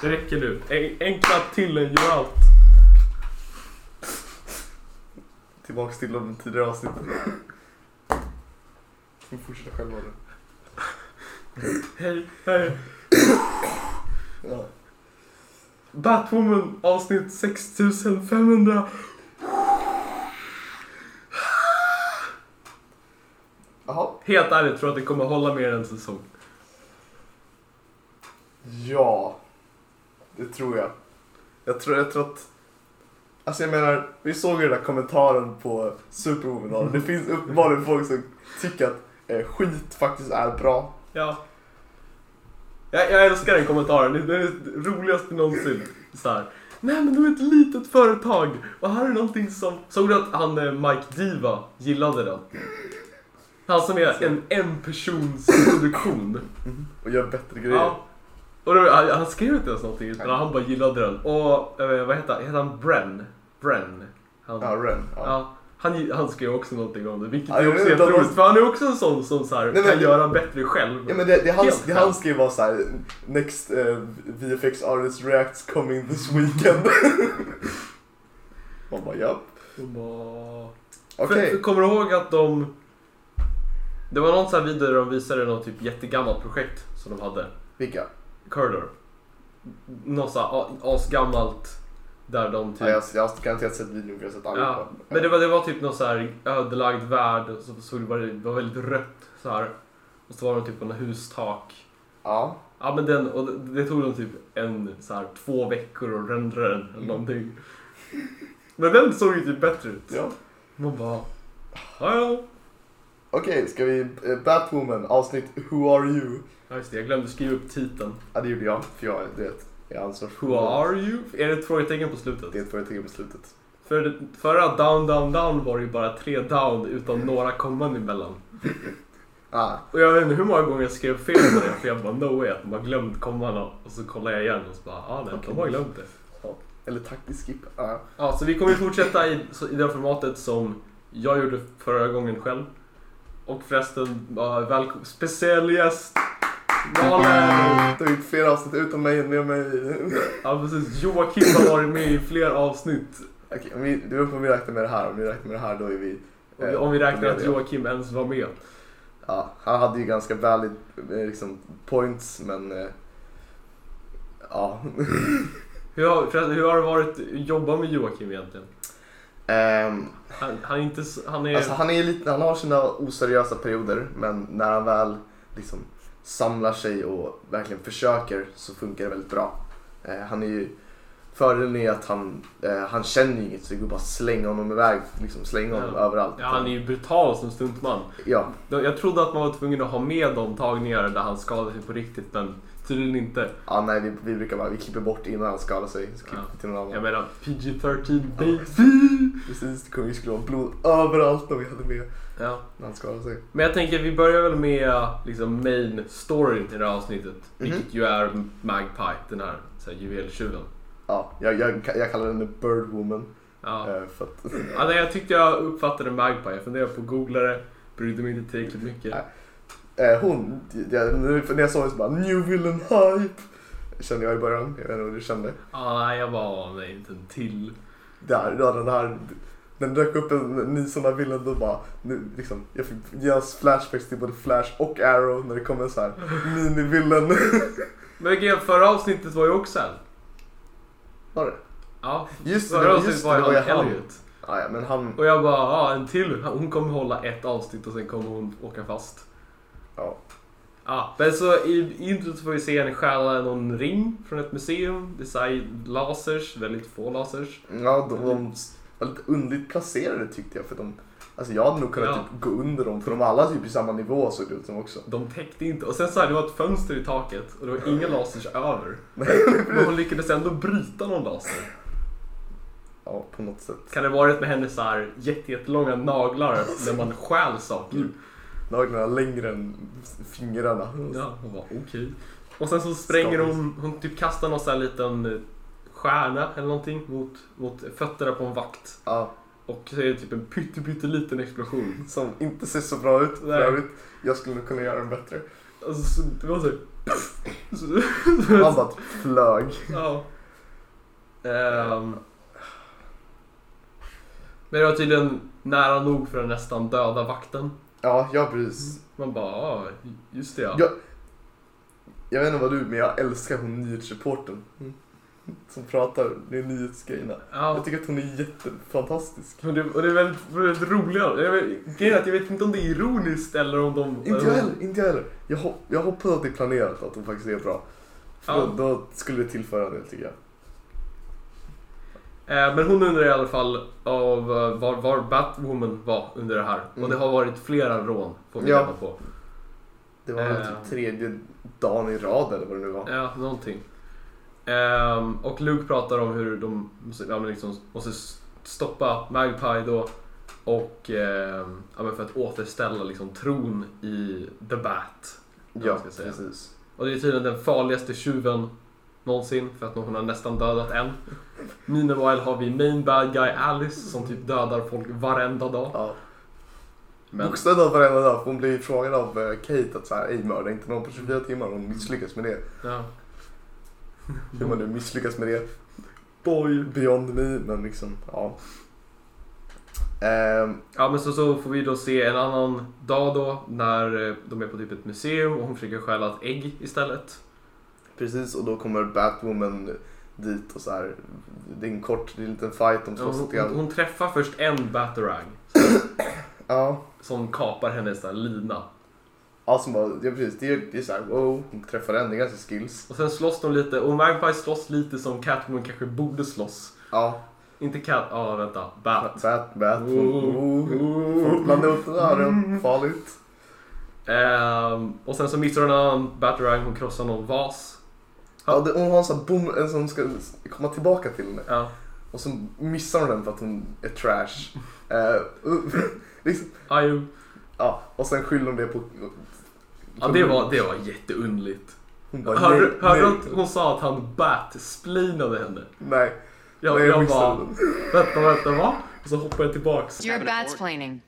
Det räcker nu. En, en klapp till en gör allt. Tillbaks till de tidigare avsnitten. Vi fortsätter själva nu. Hej, hej. Ja. Batwoman avsnitt 6500. Jaha. Helt ärligt tror att det kommer hålla mer än en säsong. Ja. Det tror jag. Jag tror, jag tror att... Alltså jag menar, vi såg ju den där kommentaren på Superwoman det finns uppenbarligen folk som tycker att eh, skit faktiskt är bra. Ja. Jag, jag älskar den kommentaren. Det är det roligaste någonsin. Så här. Nej men de är ett litet företag och här är någonting som... Såg du att han eh, Mike Diva gillade den? Han som är en en-persons produktion. Och gör bättre grejer. Ja. Och då, han, han skrev inte ens någonting utan han bara gillade den. Och eh, vad heter han? Heter han Bren? Bren? Han, Ja, Ren. Ja. ja. Han, han skrev också någonting om det, vilket Ja, är jag också vet, de jätteroligt. För han är också en sån som så här, Nej, men- kan göra bättre själv. Ja men det, det, han, Helt det han skrev var såhär Next eh, VFX artist reacts coming this weekend. Man bara japp. Och bara... Okej. För, kommer du ihåg att de... Det var någon sån här video där de visade något typ jättegammalt projekt som de hade. Vilka? Curler. Något så här a- asgammalt. Där de typ... Ja, jag, jag har garanterat sett videon för jag har sett allihopa. Ja, men det var, det var typ någon så här ödelagd värld och så såg det bara, det var väldigt rött så här. Och så var det typ på något hustak. Ja. Ja men den, och det, det tog dem typ en så här två veckor att rendera den Mm. eller någonting. Men den såg ju typ bättre ut. ja. Man bara, ja ja. Okej, ska vi... Eh, Batwoman avsnitt Who Are You? Ja just det, jag glömde skriva upp titeln. Ja det gjorde jag, för jag du vet, är ansvarsfull. Who are you? Är det ett frågetecken på slutet? Det är ett företag på slutet. För förra down, down, down var det ju bara tre down utan några komman emellan. Ah, Och jag vet inte hur många gånger jag skrev fel på det för jag bara no way att de har glömt kommarna och så kollar jag igen och så bara ah nej, de har glömt det. ja. Eller taktisk skip. Ah. Ja, så vi kommer fortsätta i, så- i det formatet som jag gjorde förra gången själv. Och förresten, välkommen, speciell gäst! Malin! Det har gjort fler avsnitt utan mig än med mig. Ja precis, Joakim har varit med i fler avsnitt. Okej, om vi, det beror på om vi räknar med det här. Om vi räknar med det här då är vi... eh, Om vi räknar att. Joakim ens var med. Ja, han hade ju ganska valid eh, liksom, points men... Eh, ja. Hur har, hur har det varit att jobba med Joakim egentligen? Ehm, Han, han är inte han är... alltså, han, är lite, han har sina oseriösa perioder men när han väl liksom, samlar sig och verkligen försöker så funkar det väldigt bra. Eh, han är ju... Fördelen är att han, eh, han känner ju inget så det går bara att slänga honom iväg, liksom slänga honom Ja. överallt. ja, han är ju brutal som stuntman. Ja, Jag trodde att man var tvungen att ha med de tagningar där han skadade sig på riktigt men tydligen inte. ja nej vi, vi brukar bara, vi klipper bort innan han skadar sig. Så klipper vi till någon annan. Jag menar PG-13 baby! Precis, det kommer ju skulle vara blod överallt när vi hade med Ja. när han skadade sig. Men jag tänker vi börjar väl med liksom main storyn i det här avsnittet. Vilket ju är Magpie, den här, så här juveltjuven. Ja, jag, jag, jag kallar henne Birdwoman. Ja. eh, För att, Ja, nej, jag tyckte jag uppfattade Magpie. Jag funderade på att googla det, brydde mig inte tillräckligt mycket. Nej. Eh, hon, jag, när jag såg henne så bara New villain hype. Kände jag i början, jag vet inte hur du kände. Ja, nej, jag bara, nej inte en till. Där, då den här, den dök upp en ny sån här villain då bara, nu, liksom, jag fick genast flashbacks till både Flash och Arrow när det kom en så här mini-villain. Men förra avsnittet var ju också en. Var det? Ja, Just förra det avsnittet just var ju han. Elliot. Ja, ja, men han, Och jag bara, ja en till. Hon kommer hålla ett avsnitt och sen kommer hon åka fast. Ja. Ja, men så i introt får vi se henne stjäla någon ring från ett museum. Det är lasers, väldigt få lasers. Ja, de, de var lite underligt placerade tyckte jag. För de, alltså jag hade nog kunnat Ja. typ gå under dem. För de var alla typ i samma nivå såg det ut som också. De täckte inte. Och sen så här, det var ett fönster i taket och det var inga lasers över. Men hon lyckades ändå bryta någon laser. Ja, på något sätt. Kan det varit med hennes så här jätte- jättelånga naglar när man stjäl saker? Naglarna längre än fingrarna. Ja, hon var okej. Och sen så spränger hon, hon typ kastar någon sån här liten eh, stjärna eller någonting mot, mot fötterna på en vakt. Ja, Och så är det typ en pytte, pytteliten explosion. som inte ser så bra ut för övrigt. Jag skulle kunna göra den bättre. Alltså, så det var så Han bara flög. Ja. Ehm. Men det var tydligen nära nog för den nästan döda vakten. Ja, ja precis. Man bara, ja, just det ja. Ja. Jag vet inte vad du men jag älskar hon nyhetsreportern. Som pratar med nyhetsgrejerna. Ja. Jag tycker att hon är jättefantastisk. Men det, och det är väldigt, väldigt roliga. Jag vet, är jag vet inte om det är ironiskt eller om de... Inte jag heller, inte jag heller. Jag, hop- jag hoppas att det är planerat att hon faktiskt är bra. För Ja. då, då skulle det tillföra del tycker jag. Eh, Men hon undrar i alla fall av eh, var, var Batwoman var under det här. Och Mm. det har varit flera rån, får vi Ja. reda på. Det var väl Eh. typ tredje dagen i rad eller vad det nu var. Ja, någonting. Ehm, och Luke pratar om hur de måste, ja, liksom, måste stoppa Magpie då. Och ehm, ja, för att återställa liksom, tron i The Bat. Ja, precis. Och det är tydligen den farligaste tjuven någonsin för att hon har nästan dödat en. Meanwhile har vi main bad guy Alice som typ dödar folk varenda dag. Ja. Men, Bokstavligt varenda dag. Hon blir frågad av eh, Kate att så här, ej mörda inte någon på 24 timmar. Hon misslyckas med det. ja. Hur man nu misslyckas med det. Boy. Beyond me, men liksom, ja. Ehm, Ja men så, så får vi då se en annan dag då när eh, de är på typ ett museum och hon försöker stjäla ett ägg istället. Precis, och då kommer Batwoman dit och så här. Det är en kort, det är en liten fight, de Ja, slåss Hon, lite hon, hon träffar först en batarang Ja. som kapar hennes där lina. Ja, som bara, ja precis, det är, det är såhär wow, hon träffar en, det är ganska skills. Och sen slåss de lite och Magpie slåss lite som Catwoman kanske borde slåss. Ja, Inte Cat, ja vänta, Bat. Bat, Bat, Oh, oh, oh. Blandar upp det där, farligt. Ehm, och sen så missar hon en batarang, hon krossar någon vas. Ja, det, hon har en sån här bom, en som ska komma tillbaka till henne. Ja, Och så missar hon den för att hon är trash. Eh, uh, liksom, Ajo. ja, och sen skyller hon det på... Ja det var, det var jätteunderligt. Hon bara, Hörde nej, hörde nej, att hon sa att han bat-splinade henne? nej. Jag, nej, jag missade bara, den. vänta, vänta, va? Och så hoppar jag tillbaks. You're batsplaining.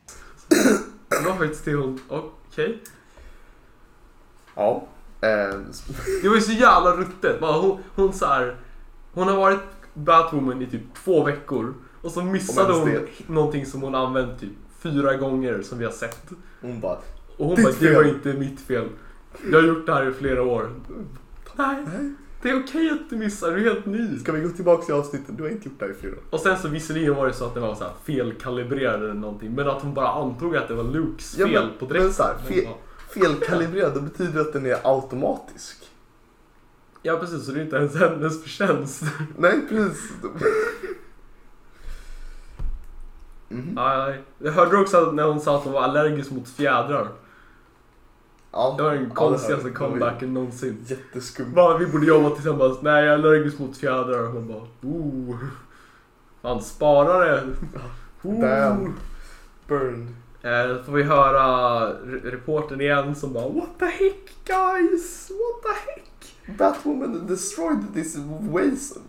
Det var faktiskt det hon, okej. Ja. Eh, Det var ju så jävla ruttet. Bara Hon, hon så här, hon har varit Batwoman i typ två veckor. Och så missade hon någonting som hon använt typ fyra gånger som vi har sett. hon bara, Och hon bara, det fel." var inte mitt fel. Jag har gjort det här i flera år. Nej, det är okej att du missar, du är helt ny. Ska vi gå tillbaka till avsnittet? Du har inte gjort det här i fyra år. Och sen så visserligen var det så att den var så här felkalibrerad eller någonting. Men att hon bara antog att det var Lukes Ja, fel men- på dräkten. Ja. Felkalibrerad, då betyder det att den är automatisk. Ja precis, så det är inte ens hennes förtjänst. Nej, precis. Mhm. Nej, jag hörde också när hon sa att hon var allergisk mot fjädrar. Ja, Det var den Ja, konstigaste ju comebacken någonsin. Jätteskumt. Bara vi borde jobba tillsammans. Nej, jag är allergisk mot fjädrar. Man bara, oh. Man sparar det. Oh. Damn. Burn. Eh, får vi höra re- reportern igen som bara What the heck guys? What the heck? Batwoman destroyed this waste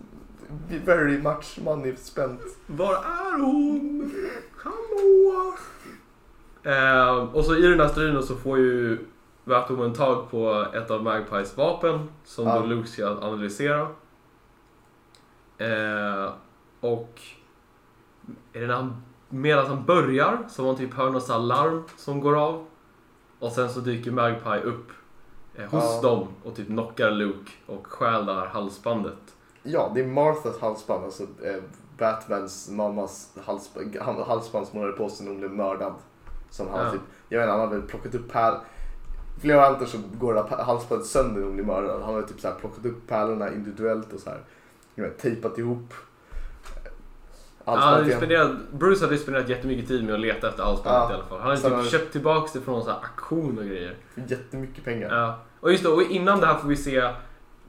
very much money spent. Var är hon? Hallå? Eh, och så i den här striden så får ju Batwoman tag på ett av Magpies vapen som Ja. då Luke ska analysera. Eh, och är det när han, medan han börjar så man typ hör något så larm som går av. Och sen så dyker Magpie upp eh, hos Ja. dem och typ knockar Luke och stjäl det här halsbandet. Ja, det är Marthas halsband, alltså eh, Batmans mammas halsband, halsband som hon hade på sig när hon blev mördad. Som han Ja. typ, jag vet inte, han hade väl plockat upp pärl. Flera varianter så går det halsbandet sönder när hon blir mördad. Han hade typ så här plockat upp pärlorna individuellt och så här, jag vet, tejpat ihop. Halsbandet hade igen. spenderat, Bruce hade spenderat jättemycket tid med att leta efter halsbandet Ja. i alla fall. Han hade typ köpt tillbaks det från någon sån här auktion och grejer. Jättemycket pengar. Ja. Och just det, och innan det här får vi se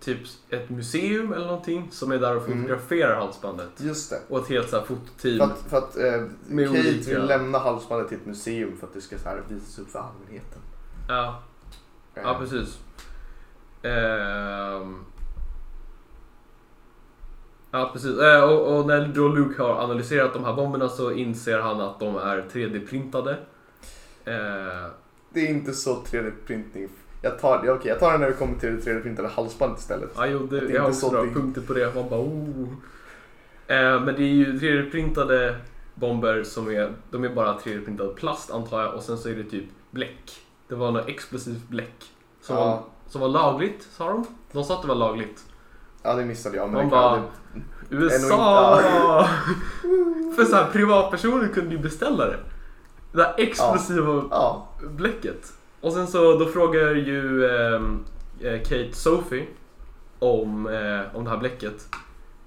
typ ett museum eller någonting som är där och Mm. fotograferar halsbandet. Just det. Och ett helt så här fototeam. För att, för att eh, Kate olika- vill lämna halsbandet till ett museum för att det ska så här visas upp för allmänheten. Ja, ja Eh, precis. Ehm. Ja precis. Eh, och, och när då Luke har analyserat de här bomberna så inser han att de är 3D-printade. Eh, Det är inte så 3D-printning. Jag tar, ja, okej, jag tar den när vi kommer till det 3D-printade halsbandet istället. Ja, jo, det, det jag har också är några punkter på det. Man bara oh. Eh, men det är ju 3D-printade bomber som är, de är bara 3D-printad plast antar jag och sen så är det typ bläck. Det var något explosivt bläck. Som, Ja. var, som var lagligt, sa de. De sa att det var lagligt. Ja, det missade jag. Men Man det bara, kan- USA! För så här, privatpersoner kunde ju beställa det. Det där explosiva Ja, bläcket. Och sen så då frågar ju ehm, eh, Kate Sophie om, eh, om det här bläcket.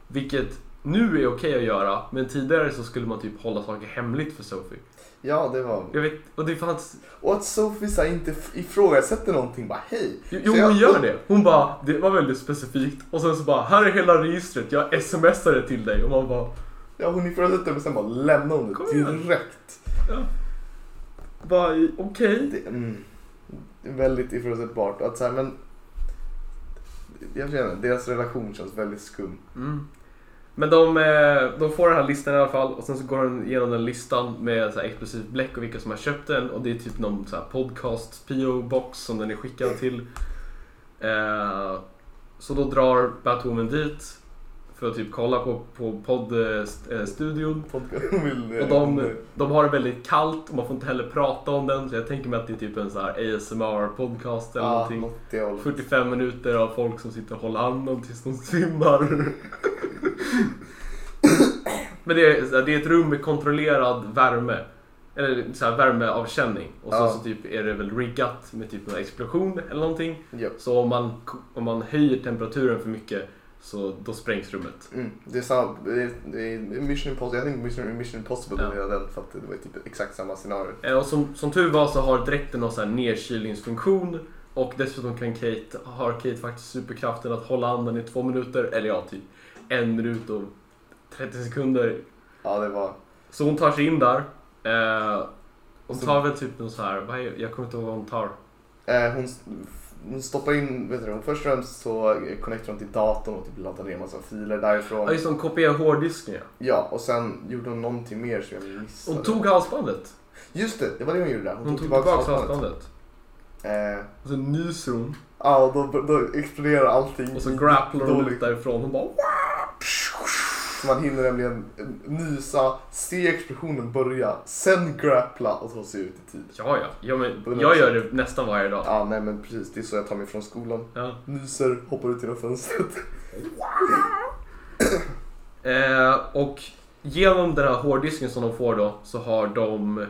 Vilket nu är okej att göra, men tidigare så skulle man typ hålla saker hemligt för Sophie. ja, det var... Jag vet, och det fanns... Och att Sophie så inte ifrågasätter någonting, bara hej. Jo, Så hon jag- gör det. Hon bara, det var väldigt specifikt. Och sen så bara, här är hela registret, jag smsar det till dig. Och man bara, Ja, hon ifrågasätter men sen bara lämnar hon det direkt. ja. Bara, okej. Det, mm, väldigt ifrågasättbart. Att så här, men... Jag känner, deras relation känns väldigt skum. Mm. Men de, eh, de får den här listan i alla fall och sen så går de igenom den listan med så här explosivt bläck och vilka som har köpt den och det är typ någon så här podcast PO box som den är skickad till. Eh, så då drar Batwoman dit för att typ kolla på, på poddstudion. Vill... Och de, de har det väldigt kallt och man får inte heller prata om den så jag tänker mig att det är typ en så här ASMR podcast eller ja, någonting. något i det hållet. 45 minuter av folk som sitter och håller andan tills de svimmar. Men det är, det är ett rum med kontrollerad värme. Eller så här, värmeavkänning. Och så, Ja. så typ är det väl riggat med typ någon explosion eller någonting. Ja. Så om man, om man höjer temperaturen för mycket så då sprängs rummet. Mm, det är samma, det är, det är Mission Impossible, jag tänkte Mission, Mission Impossible Ja. hela den för att det var typ exakt samma scenario. Eh, Och som, som tur var så har dräkten någon så här nedkylningsfunktion. Och dessutom kan Kate, har Kate faktiskt superkraften att hålla andan i två minuter. Eller ja, typ en minut och 30 sekunder. Ja, det var... Så hon tar sig in där. Eh, hon så- tar väl typ någon så här, jag kommer inte ihåg vad hon tar. Eh, hon, hon stoppar in, vet du, hon först och främst så connectar hon till datorn och typ laddar ner en massa filer därifrån. Ja just det, hon kopierar hårddisken ja. Ja, och sen gjorde hon någonting mer som jag missade. Hon tog halsbandet. Just det, det var det hon gjorde där. Hon, tog tillbaka halsbandet. Eh, Och så nyser hon. ja, och då, då exploderar allting. Och så grapplar hon ut därifrån. Hon bara Så man hinner nämligen nysa, se explosionen börja, sen grappla och ta sig ut i tid. Ja, ja. ja men, 100%. jag gör det nästan varje dag. Ja, nej men precis. Det är så jag tar mig från skolan. Ja. Nyser, hoppar ut genom fönstret. Eh, och genom den här hårddisken som de får då så har de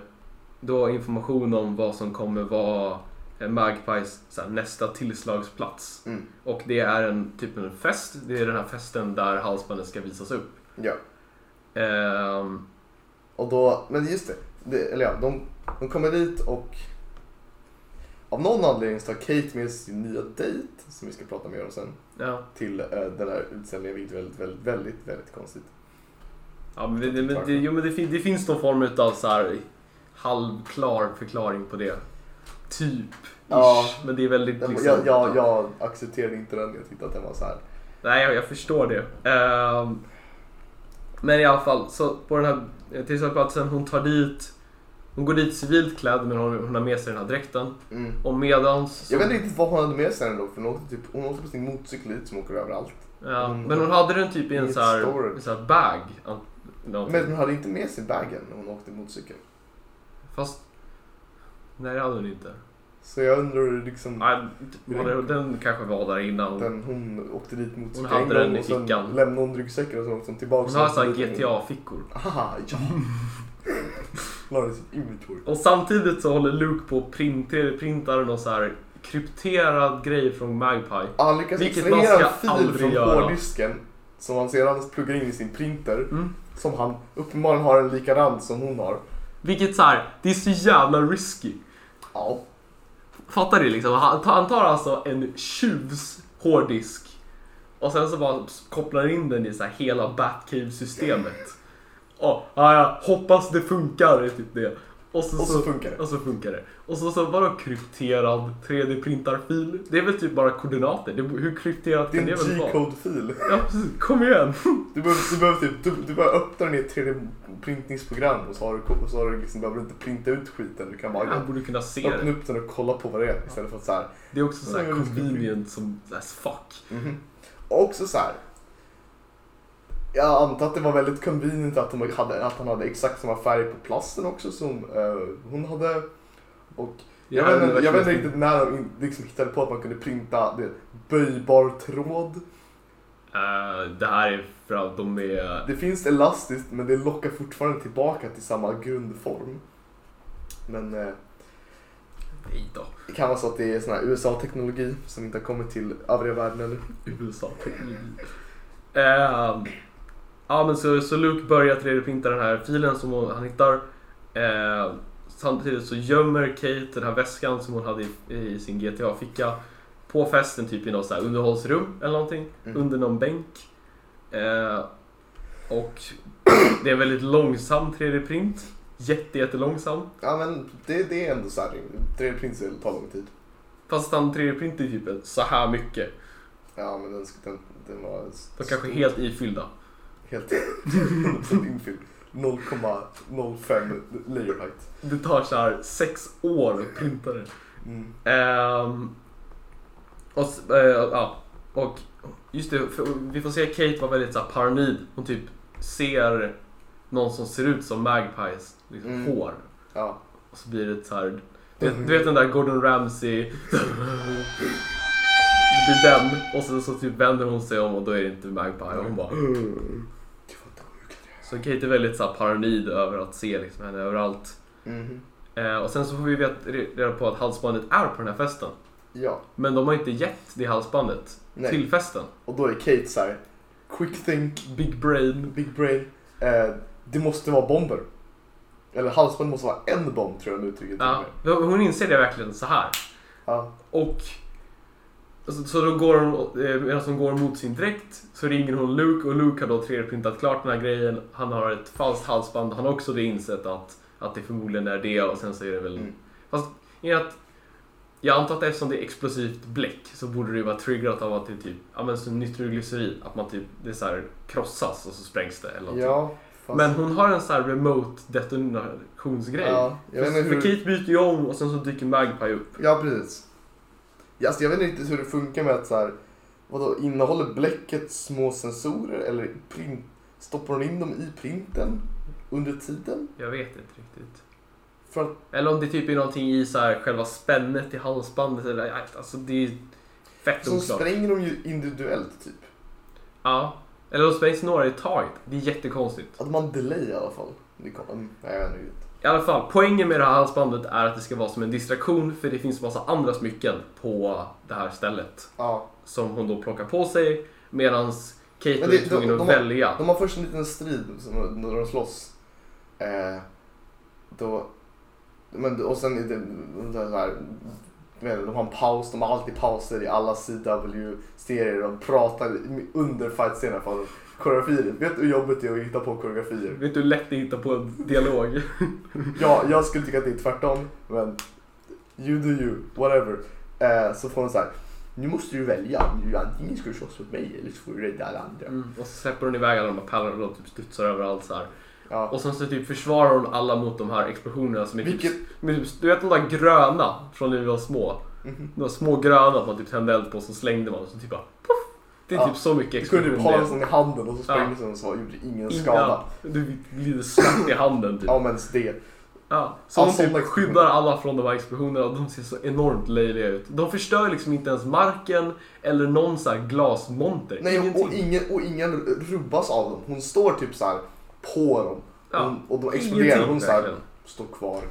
då information om vad som kommer vara Magpies så här, nästa tillslagsplats. Mm. Och det är en typ en fest. Det är den här festen där halsbandet ska visas upp. Ja. Ehm, Och då, men just det. det eller ja, de, de kommer dit och av någon anledning så tar Kate med sin nya dejt, som vi ska prata mer om sen, ja. till eh, den här utställningen, vilket är väldigt, väldigt, väldigt, väldigt konstigt. Ja, men, det, men, det, jo, men det, fin- det finns någon form av så här halvklar förklaring på det. Typ. Ja. Ish, men det är väldigt Den, liksom, jag, jag, jag accepterade inte den, jag tyckte att den var så här. Nej, jag, jag förstår det. Ehm, men i alla fall, så på den här tillställningsplatsen, hon tar dit hon går dit civilt klädd men hon, hon har med sig den här dräkten. Mm. Och medans... Jag vet inte riktigt vad hon hade med sig ändå, för hon åkte, typ, hon åkte på sin motorcykel dit som åker överallt. Ja, Mm. men hon hade den typ i en ett så här, så här bag. någonting. Men hon hade inte med sig bagen när hon åkte motorcykel. Fast... Nej, det hade hon inte. Så jag undrar liksom, Nej, hade- den kanske var där innan. den, hon åkte dit motorcykel Hon hade den i och sen fickan. lämnade hon ryggsäcken och så åkte hon tillbaka. Hon har så här GTA-fickor. Haha, ja. Den sitt inventory. Och samtidigt så håller Luke på och printar, printar någon så här krypterad grej från Magpie. Lyckas Vilket man ska en aldrig från göra. hårddisken som han sedan pluggar in i sin printer. Mm. Som han uppenbarligen har en likadan som hon har. Vilket så här, det är så jävla risky. Ja. Fattar du liksom? Han tar, alltså en tjuvs hårddisk och sen så bara kopplar in den i så här hela Batcave-systemet. Ja, ja, hoppas det funkar, är typ det. Och så, Och så funkar det. Och så funkar det. Och så, så vadå krypterad 3D-printarfil? Det är väl typ bara koordinater? Det, hur krypterat Det kan är det en väl vara? G-code-fil. Ja, precis. Kom igen! Du behöver, du behöver, typ, du, du bara öppna ner ett 3D-printningsprogram och så har du, och så har du liksom, behöver du inte printa ut skiten. Du kan bara Han borde kunna se öppna det. upp den och kolla på vad det är istället för att så här. Det är också så här ska convenient som as fuck. Mhm. Och också så här. Jag antar att det var väldigt convenient att, de hade, att han hade exakt samma färg på plasten också som eh, hon hade. Och jag, vet, inte, jag vet inte riktigt när de liksom hittade på att man kunde printa det, böjbar tråd. Eh, det här är för att de är... Det finns elastiskt men det lockar fortfarande tillbaka till samma grundform. Men eh, det kan vara så att det är sån här USA-teknologi som inte har kommit till övriga världen ännu. USA-teknologi. Ehm, ja men så, så Luke börjar 3D-printa den här filen som hon, han hittar. Ehm, samtidigt så gömmer Kate den här väskan som hon hade i, i sin GTA-ficka på festen, typ i något så här underhållsrum eller någonting. Mm. Under någon bänk. Ehm, och det är en väldigt långsam 3D-print. Jätte, jättelångsam. Ja men det, det är ändå så här. 3D-print tar lång tid. Fast han 3D-printar ju typ så här mycket. Ja men den, den, den var... De kanske är helt ifyllda. Helt 100% infylld. 0,05 layer height. Det tar så här sex år att printa det. Mm. Ehm, och, eh, ja, och just det, vi får se Kate var väldigt så här, paranoid. Hon typ ser någon som ser ut som Magpies liksom, Mm. hår. Ja. Och så blir det så här, du, vet- du vet den där Gordon Ramsay. Det blir den och sen så typ vänder hon sig om och då är det inte Magpie och hon bara Gud vad dåligt det Så Kate är väldigt så här, paranoid över att se liksom, henne överallt. Mhm. Eh, och sen så får vi veta, reda på att halsbandet är på den här festen. Ja. Men de har inte gett det halsbandet Nej. till festen. Och då är Kate så här. Quick think, Big brain. big brain. Eh, det måste vara bomber. Eller halsband måste vara en bomb tror jag de uttrycker Ja, hon inser det verkligen så här. Ja. Och så, så då går hon, eh, medan hon går mot sin dräkt så ringer hon Luke och Luke har då 3D-printat klart den här grejen. Han har ett falskt halsband. Han har också det insett att, att det förmodligen är det och sen så är det väl... Mm. Fast att jag antar att eftersom det är explosivt bläck så borde det ju vara triggerat av att det är typ, ja men som nitroglycerin, att man typ, det så här krossas och så sprängs det eller någonting. Ja. Fast, Men hon har en sån här remote detonationsgrej. Ja, jag vet för, hur... Kate byter ju om och sen så dyker Magpie upp. Ja, precis. Alltså, jag vet inte riktigt hur det funkar med att så här, vadå, innehåller bläcket små sensorer eller print, stoppar hon in dem i printen under tiden? Jag vet inte riktigt. För Eller om det typ är någonting i så här själva spännet i halsbandet eller alltså det är fett så oklart. spränger de ju individuellt typ. Ja. Eller de sprängs några i taget. Det är jättekonstigt. Att man delay i alla fall. Det kan, mm, nej, jag vet inte. I alla fall, poängen med det här halsbandet är att det ska vara som en distraktion för det finns massa andra smycken på det här stället. Ja. Som hon då plockar på sig medan Kate Men är det- tvungen de- att de har- välja. De har först en liten strid när de slåss. Eh, då, men, och sen är det, det här, de har en paus, de har alltid pauser i alla CW-serier. De pratar under fight-scenerna för koreografier. Vet du hur jobbigt det är att hitta på koreografier? Vet du hur lätt det är att hitta på en dialog? Ja, jag skulle tycka att det är tvärtom, men you do you, whatever. Eh, så får de så här, nu måste du välja, antingen ska du slåss mot mig eller så får du rädda alla andra. Mm. Och så släpper hon iväg alla de här pärlorna och de typ studsar överallt så här. Ja. Och sen så typ försvarar hon alla mot de här explosionerna som är typ, Vilket, typ, du vet de där gröna från när vi var små? Mhm. De där små gröna att man typ tände eld på och så slängde man och så typ bara poff! Det är Ja. typ så mycket Du kunde typ hålla den i handen och så sprängde Ja. den och så gjorde ingen skada. Du blir slapp i handen typ. Ja men det. Ja, så Ja, de typ skyddar alla från de här explosionerna och de ser så enormt löjliga ut. De förstör liksom inte ens marken eller någon så här glasmonter. Nej, och ingen, och ingen rubbas av dem. Hon står typ så här på dem. Ja, Hon, och då exploderar Ingenting hon så här, står kvar.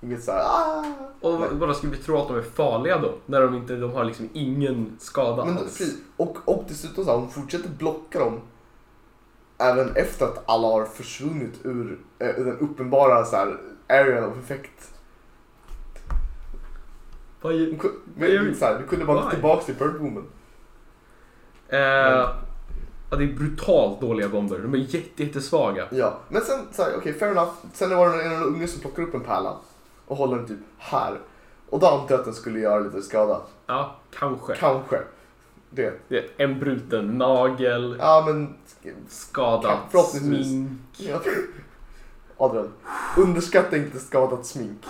Inget så här, ah! Och Nej. vad ska vi tro att de är farliga då? När de inte, de har liksom ingen skada Men, alls. precis. och, och dessutom så här, hon fortsätter blocka dem. Även efter att alla har försvunnit ur eh, den uppenbara så här, arean of effect. Vad Hon ku- Vad gör vi? Men, så här, du kunde bara gå Why? tillbaka till Birdwoman. Eh, ja, det är brutalt dåliga bomber. De är jätte, jättesvaga. Ja, men sen så här, okej fair enough. Sen var det en av de unga som plockar upp en pärla. Och håller den typ här. Och då antar jag att den skulle göra lite skada. Ja, kanske. Kanske. Det. Det en bruten nagel, Ja men... skadat Förhoppningsvis. smink. Ja. Adrian, underskatta inte skadat smink.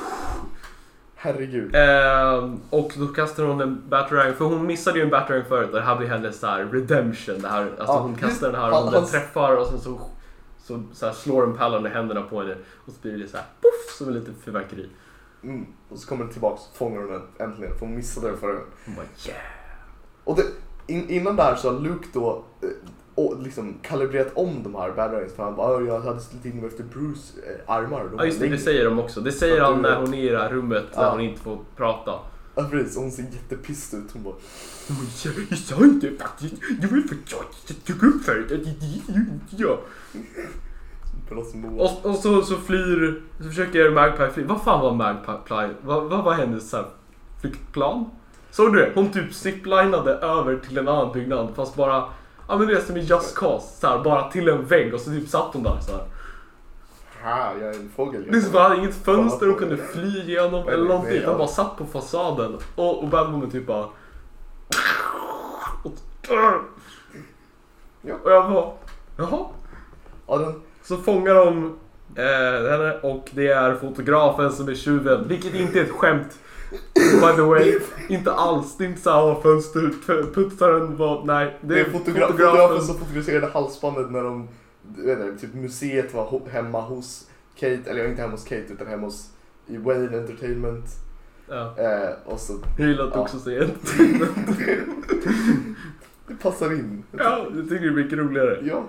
Herregud. Ehm, och då kastar hon en batarang, för hon missade ju en batarang förut och det här blir hennes så här redemption. Det här, alltså Ja, hon kastar den här och den träffar och sen så, så, så slår en pärlan i händerna på henne och så blir det så här poff som en liten fyrverkeri. Mm. Och så kommer den tillbaks och fångar hon den äntligen, för hon missade den förra gången. Hon bara yeah. Och det, in, innan det här så har Luke då eh, och liksom kalibrerat om de här bad för han bara "Åh, jag hade ställt in mig efter Bruce eh, armar. De Ja just det, det säger de också. Det säger Att han när hon är i det här rummet där Ja. hon inte får prata. Ja precis, och hon ser jättepist ut. Hon bara Jag, sa inte faktiskt, det var för jag jag tog upp att det det Och, och så, så flyr, så försöker Magpie fly. Vad fan var Magpie? Vad, vad var hennes så här, flyktplan? Såg du det? Hon typ ziplinade över till en annan byggnad fast bara, ja men det är som i Just Cause, så här, bara till en vägg och så typ satt hon där så här. Ha, jag är en fågel. Det är som att hon hade inget fönster hon kunde fly igenom eller någonting. De bara satt på fasaden och, och Batwoman typ bara... Och jag bara, jaha? Ja, den, Så fångar de eh, henne och det är fotografen som är tjuven. Vilket inte är ett skämt. By the way. Inte alls. Det är inte såhär "Åh, fönster ut, putsaren var... Nej. det är fotogra- fotografen som fotograferade halsbandet när de, vet inte, typ museet var hemma hos Kate, eller inte hemma hos Kate utan hemma hos Wayne Entertainment. Ja. Eh, och så, Jag gillar att du Ja. också säger det passar in. Ja, jag tycker det är mycket roligare. Ja.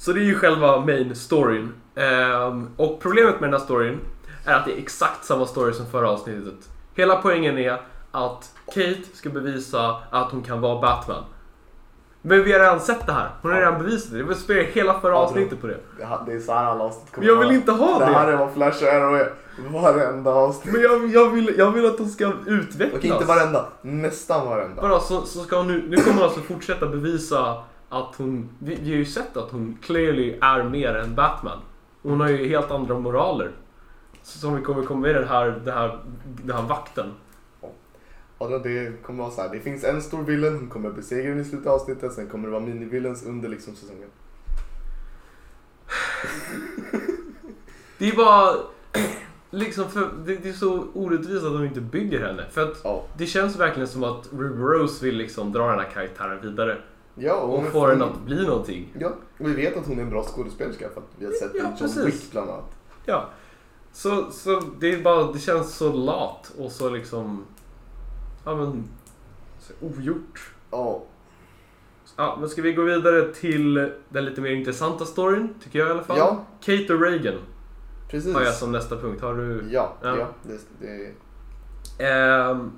Så det är ju själva main storyn. Ehm, och problemet med den här storyn är att det är exakt samma story som förra avsnittet. Hela poängen är att Kate ska bevisa att hon kan vara Batman. Men vi har redan sett det här. Hon har Ja. redan bevisat det. Vi spelar hela förra avsnittet på det. Det här- är så här alla avsnitt kommer jag vill inte ha Det här det. är vad Flash och Arrow är. Varenda avsnitt. Men jag, jag, vill, jag vill att de ska utvecklas. Okej, inte varenda. Nästan varenda. Bara så, så ska hon nu, nu kommer hon alltså fortsätta bevisa att hon, vi, vi har ju sett att hon clearly är mer än Batman. Hon har ju helt andra moraler. Som vi kommer komma med den här, den här, den här vakten. Ja, det kommer vara så här. Det finns en stor villain, hon kommer besegra den i slutet av avsnittet. Sen kommer det vara mini-villains under liksom säsongen. Det är bara, liksom för, det, det är så orättvist att de inte bygger henne. För att Ja. det känns verkligen som att Ruby Rose vill liksom dra den här karaktären vidare. Ja, och Och hon är få den fan- att bli någonting. Ja, och vi vet att hon är en bra skådespelerska för att vi har sett Ja, John precis. Wick bland annat. Ja. Så, så det är bara, det känns så lat och så liksom, ja men, så ogjort. Ja, Ja, men ska vi gå vidare till den lite mer intressanta storyn, tycker jag i alla fall. Ja. Kate och Reagan precis. har jag som nästa punkt. Har du? Ja, Ja. ja. det, det... Ehm,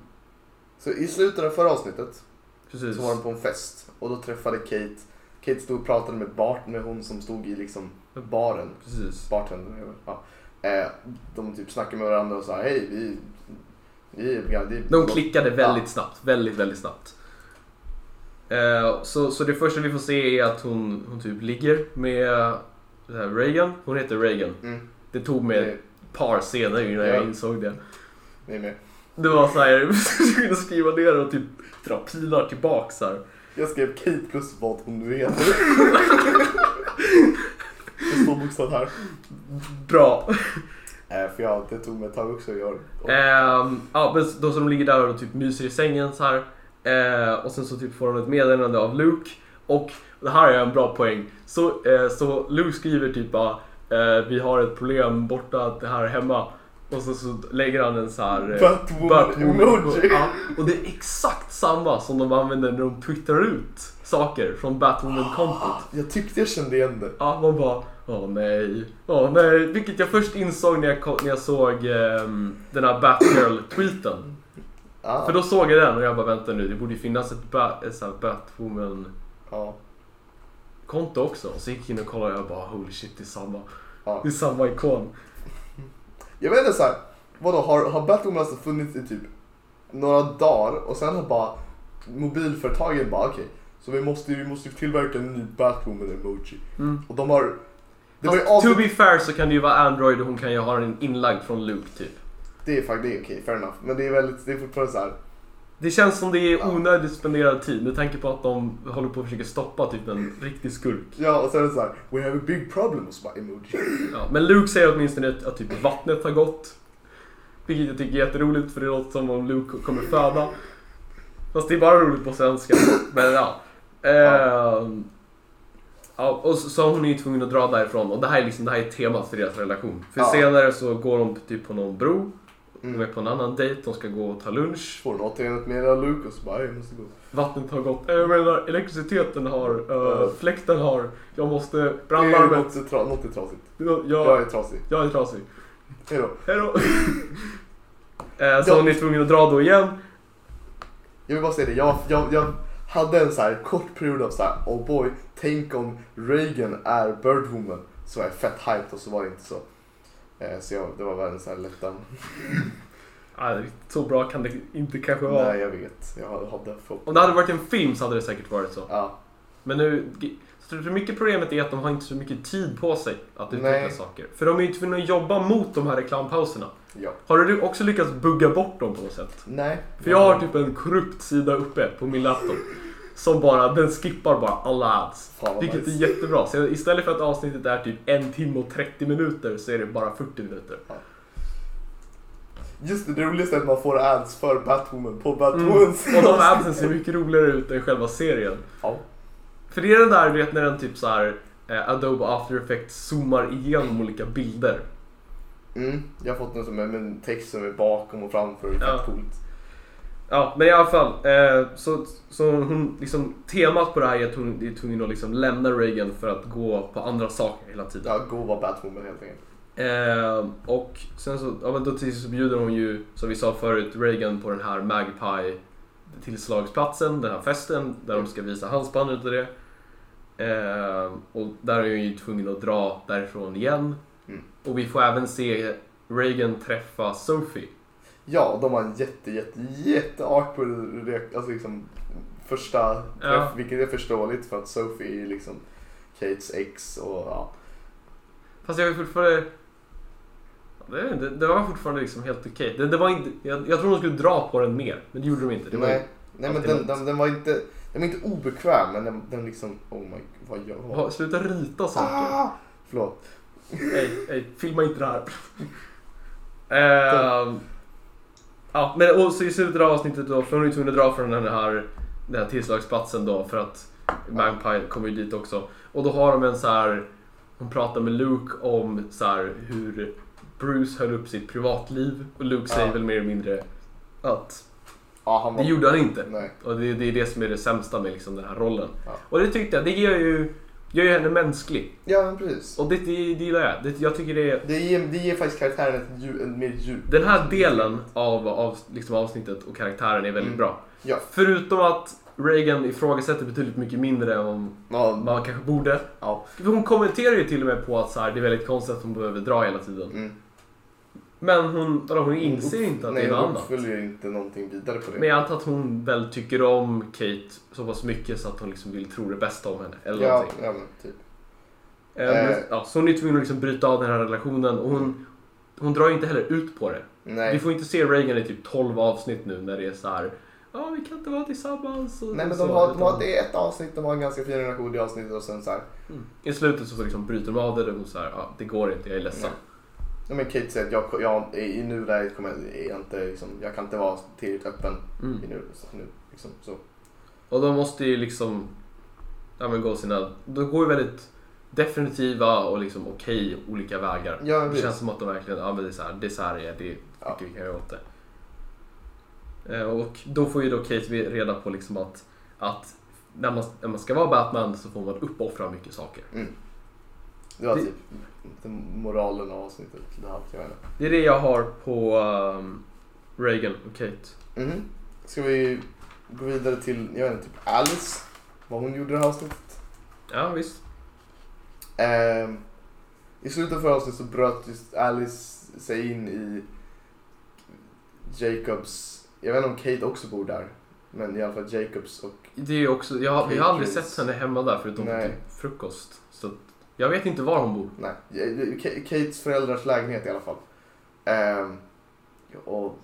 Så i slutet av förra avsnittet precis. så var de på en fest och då träffade Kate, Kate stod och pratade med Bart, med hon som stod i liksom baren, Precis. bartendern ja. eh, De typ snackade med varandra och sa hej vi, vi, det, De klickade väldigt Ja. snabbt, väldigt, väldigt snabbt. Eh, så, så det första vi får se är att hon, hon typ ligger med Reagan. Hon heter Reagan. Mm, Det tog mig ett par scener innan Ja. jag insåg det. är med. Det var så här, jag kunde skriva ner och typ dra pilar tillbaks här. Jag skrev Kate plus vad hon nu heter. det står bokstav här. Bra. Eh, för ja, det tog mig ett tag också att göra. Ehm, ja, men då så de ligger där och typ myser i sängen så här. Eh, och sen så typ får de ett meddelande av Luke. Och det här är en bra poäng. Så, eh, så Luke skriver typ bara eh, Vi har ett problem borta det här hemma. Och så, så lägger han en så här... eh, Batwoman-emoji. Ja, och det är exakt samma som de använder när de twittrar ut saker från Batwoman-kontot. Jag tyckte jag kände igen det. Ja, man bara Åh nej, åh nej. Vilket jag först insåg när jag, när jag såg ehm, den här Batgirl-tweeten. Ah, För då såg jag den och jag bara vänta nu, det borde ju finnas ett, ba- ett Batwoman-konto ja, också. Så gick jag in och kollade och jag bara holy shit det är samma. ja. Det är samma ikon. Jag vet inte såhär, vadå har, har Batwoman alltså funnits i typ några dagar och sen har bara mobilföretagen bara okej, så vi måste, vi måste tillverka en ny Batwoman-emoji. Mm. Och de har... Det var ju Fast to be fair så kan det ju vara Android och hon kan ju ha den inlagd från Luke typ. Det är faktiskt det är okej, fair enough. Men det är väldigt, det är fortfarande så här. Det känns som det är onödigt spenderad tid med tanke på att de håller på att försöka stoppa typ en riktig skurk. Ja, och så är det så här. We have a big problem with my emoji. Ja, men Luke säger åtminstone att, att typ vattnet har gått. Vilket jag tycker är jätteroligt för det låter som om Luke kommer föda. Fast det är bara roligt på svenska. Men ja. Ehm, ja och så, så hon är ju tvungen att dra därifrån och det här är liksom det här är temat för deras relation. För Ja. senare så går de typ på någon bro. De är Mm. på en annan dejt, de ska gå och ta lunch. Får av Luke och så bara, jag måste gå. Vattnet har gått. Jag menar elektriciteten har, uh, fläkten har. Jag måste, brandlarmet. något, tra- något är trasigt. Jag, Jag är trasig. jag är trasig. Hejdå. Hejdå! eh, så Ja. hon är tvungen att dra då igen. Jag vill bara säga det, jag, jag, jag hade en så här kort period av så här, oh boy, tänk om Reagan är Birdwoman. Så var jag fett hyped och så var det inte så. Eh, så jag, det var världens. Ah, så bra kan det inte kanske vara. Nej, jag vet. Jag hade, fått... Om det hade varit en film så hade det säkert varit så. Ja, Men nu, så det mycket problemet är att de har inte så mycket tid på sig att utveckla Nej. saker. För de är ju tvungna att jobba mot de här reklampauserna. ja. Har du också lyckats bugga bort dem på något sätt? Nej. För jag har typ en korrupt sida uppe på min laptop. Som bara, den skippar bara alla ads. Fan Vilket är nice. jättebra. Så istället för att avsnittet är typ en timme och 30 minuter så är det bara 40 minuter. Just det, det roligaste är att man får ads för Batwoman på Mm. Batwomans. Och de adsen ser mycket roligare ut än själva serien. Ja. För det är den där, vet när den typ så här eh, Adobe After Effects zoomar igenom olika bilder. Mm, jag har fått något som är med en text som är bakom och framför. Är Ja. coolt. Ja, men i alla fall. Eh, så, så hon, liksom, temat på det här är att hon är tvungen att liksom lämna Reagan för att gå på andra saker hela tiden. Ja, gå och vara Batwoman helt enkelt. Eh, och sen så, ja men då till så bjuder hon ju, som vi sa förut, Reagan på den här Magpie tillslagsplatsen, den här festen där de ska visa halsbandet och det. Eh, och där är hon ju tvungen att dra därifrån igen. Mm. Och vi får även se Reagan träffa Sophie. Ja, de har en jätte, jätte, jätte awkward alltså liksom första träff, Ja. vilket är förståeligt för att Sophie är liksom Kates ex och ja. Fast jag är fortfarande... Det, det, det var fortfarande liksom helt okej. Det, det var inte, jag, jag tror de skulle dra på den mer, men det gjorde de inte. Det nej, nej men den, den, den var inte, den var inte obekväm men den, den liksom, oh my, vad gör jag? sluta rita saker. Ah! Förlåt. Hej, hej, filma inte det här. Ehm, ja, men och så i slutet av avsnittet då, för hon är tvungen att dra från den här, den här tillslagsplatsen då för att Magpie kommer ju dit också. Och då har de en så här, hon pratar med Luke om så här hur Bruce höll upp sitt privatliv och Luke säger Ja. väl mer eller mindre att Ja, han var... det gjorde han inte. Nej. Och det, det är det som är det sämsta med liksom den här rollen. Ja. Och det tyckte jag, det gör ju, gör ju henne mänsklig. Ja, men precis. Och det, det, det gillar jag. Det, jag tycker det är Det ger, det ger faktiskt karaktären ett dju, en mer djup. Den här delen av, av liksom avsnittet och karaktären är väldigt Mm. bra. Ja. Förutom att Reagan ifrågasätter betydligt mycket mindre än vad Ja, man kanske borde. ja. Hon kommenterar ju till och med på att så här, det är väldigt konstigt att hon behöver dra hela tiden. Mm. Men hon, vadå, hon inser inte att Nej, det är något hon annat. uppföljer inte någonting vidare på det. Men jag antar att hon väl tycker om Kate så pass mycket så att hon liksom vill tro det bästa om henne. Eller ja, någonting. ja, men typ. Men, Eh. ja, så hon är tvungen att liksom bryta av den här relationen och hon, hon drar ju inte heller ut på det. Nej. Vi får inte se Reagan i typ 12 avsnitt nu när det är så här. Ja, vi kan inte vara tillsammans. Och, Nej men de så, har, de har, det är ett avsnitt, de har en ganska fin relation i avsnittet och sen så här. Mm. I slutet så liksom bryter de av det och så här, ja, det går inte, jag är ledsen. Ja, men Kate säger att jag, jag, i nuläget kommer jag, inte, liksom, jag kan inte vara tillräckligt öppen Mm. i nu, så, nu liksom, så. Och de måste ju liksom ja, men gå sina, de går ju väldigt definitiva och liksom okej olika vägar. Ja, det känns som att de verkligen, ja men det är så här, det är så här det är, det Ja. vi kan göra åt det. Eh, Och då får ju då Kate reda på liksom att, att när, man, när man ska vara Batman så får man uppoffra mycket saker. Det var Det- typ moralen av avsnittet. Det här, jag inte. Det är det jag har på um, Reagan och Kate. Mhm. Ska vi gå vidare till, jag vet inte, typ Alice? Vad hon gjorde i det här avsnittet? Ja visst. Ehm, I slutet av förra avsnittet så bröt just Alice sig in i Jacobs, jag vet inte om Kate också bor där. Men i alla fall Jacobs och Det är också, jag, har- vi har aldrig sett henne hemma där förutom Nej. typ frukost. Jag vet inte var hon bor. Nej, Ka- Kates föräldrars lägenhet i alla fall. Ehm, och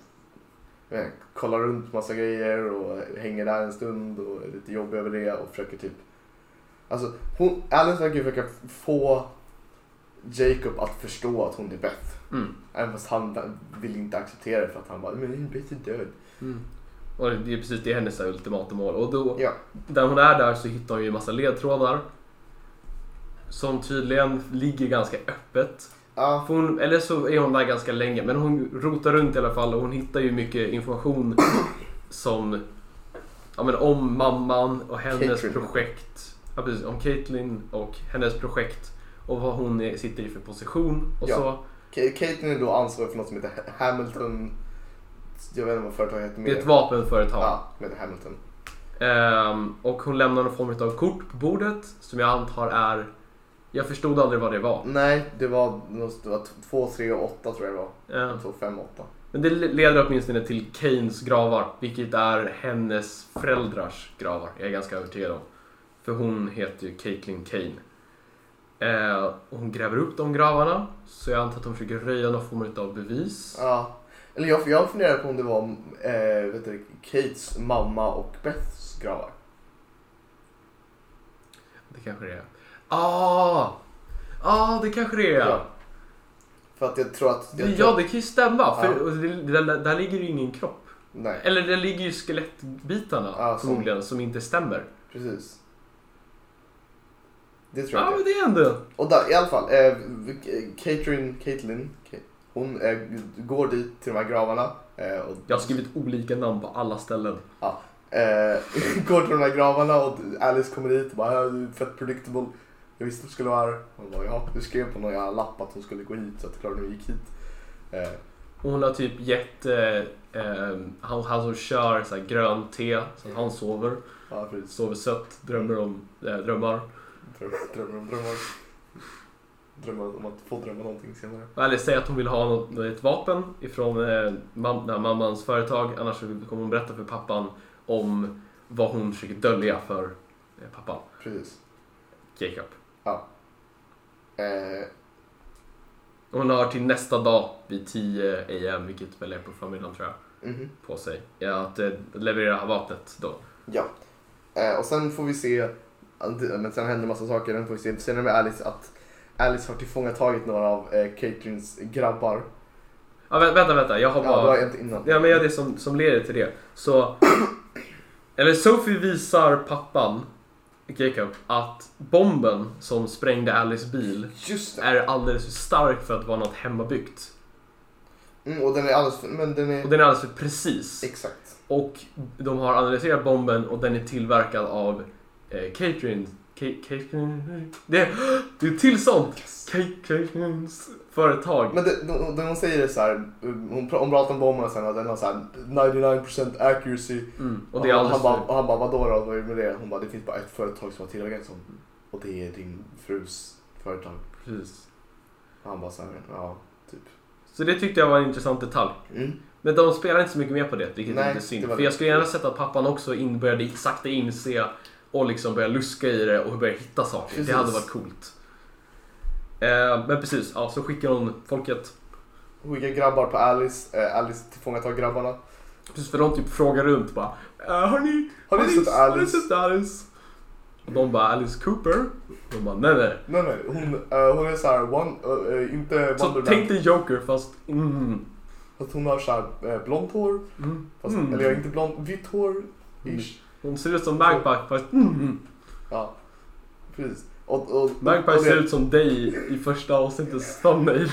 inte, kollar runt massa grejer och hänger där en stund och är lite jobbig över det och försöker typ Alltså hon, Alice verkar försöka få Jacob att förstå att hon är Beth. Mm. Även fast han vill inte acceptera det för att han bara men Beth är död. Mm. Och det är precis det hennes ultimata mål. Och då, Ja. när hon är där så hittar hon ju massa ledtrådar. Som tydligen ligger ganska öppet. Ja, hon, eller så är hon där ganska länge, men hon rotar runt i alla fall och hon hittar ju mycket information som ja, men om mamman och hennes Caitlyn. projekt. Ja, precis, om Caitlyn och hennes projekt och vad hon är, sitter i för position och Ja. så. Caitlyn är då ansvarig för något som heter Hamilton. Jag vet inte vad företaget heter Det är ett vapenföretag. Ja, heter Hamilton. Ehm, och hon lämnar någon form av kort på bordet som jag antar är... Jag förstod aldrig vad det var. Nej, det var, det var 2, 3 och 8 tror jag det var. Ehm, 2, 5, 8. men det leder åtminstone till Keynes gravar, vilket är hennes föräldrars gravar. Jag är ganska övertygad om. För hon heter ju Caitlyn Kane. Och hon gräver upp de gravarna, så jag antar att hon försöker röja någon form av bevis. Ja. Eller jag, jag funderar på om det var eh, vet du, Kates mamma och Beths gravar. Det kanske det är. Ah! Ah, det kanske det är. Ja. För att jag tror att... Jag tror, ja, det kan ju stämma. Ja. För och det, där, där ligger ju ingen kropp. Nej, Eller det ligger ju skelettbitarna Ja, som- förmodligen som inte stämmer. precis. Det tror Ja, jag men inte. det är ändå... Och där, i alla fall, eh, Caitlyn, Ka- hon eh, går dit till de här gravarna. Eh, och, Jag har skrivit olika namn på alla ställen. eh, går till de här gravarna och Alice kommer dit och bara "Äh, du är fett predictable. Jag visste att du skulle vara här. Hon bara ja, du skrev på jävla lapp att hon skulle gå hit så att klart hon gick hit. Eh, hon har typ gett eh, eh, han, han som kör så här grönt te så att han sover. ja, precis. Sover sött, drömmer om eh, drömmar. Dröm, drömmer om drömmar. Drömmar om att få drömma någonting senare. Alice säger att hon vill ha något, ett vapen ifrån eh, mam, här mammans företag. Annars kommer hon berätta för pappan om vad hon försöker dölja för eh, pappan, Precis. Jacob. Eh, Hon har till nästa dag vid 10 am, vilket väl är på förmiddagen tror jag, mhm. på sig. Ja, att eh, leverera vapnet då. Ja. Eh, och sen får vi se, men sen händer massa saker. Sen får vi se senare med Alice att Alice har tillfångatagit några av eh, Catrins grabbar. Ja, vä- vänta, vänta, jag har Ja, bara... det var inte innan. Ja, men jag är det som, som leder till det. Så... Eller Sophie visar pappan, Jacob, att bomben som sprängde Alice bil är alldeles för stark för att vara något hemmabyggt. Mm, och den är alldeles, men den är... Och den är alldeles för precis. Exakt. Och de har analyserat bomben och den är tillverkad av eh, Catherine... Ka- Catherine... Det, det är till sånt! Catrins företag. Men det, de, de, hon säger det så här, hon, pra- hon pratar om bomben sen och den har så här 99% accuracy. Mm, och det är han, alldeles han, bara, och han bara, vadå då? Vad är det med det? Hon bara, det finns bara ett företag som har tillverkat en sån. Och det är din frus företag. Precis. Och han bara så här, ja, typ. Så det tyckte jag var en intressant detalj. Mm. Men de spelar inte så mycket mer på det, vilket Nej, är lite synd. det För jag det. skulle gärna sett att pappan också in, började sakta inse och liksom börja luska i det och börja hitta saker. Precis. Det hade varit coolt. Eh, men precis, ja, så skickar hon folket. Hon skickar grabbar på Alice. Eh, Alice tillfångatar grabbarna. Precis, för de typ frågar runt bara eh, Har ni, Har ni sett Har ni Alice? sett Alice? Och de bara Alice Cooper. De bara nej nej. Nej nej, hon, eh, hon är såhär, one, eh, eh, inte Så Wonderman. tänk dig Joker fast mm, Att hon har såhär blont hår. mm, Fast, mm. Eller inte blont, vitt hår. Ish. Hon ser ut som Magpie mm, mm. Ja, precis. Och, och, Magpie och ser ut som dig i första avsnittets thumbnail.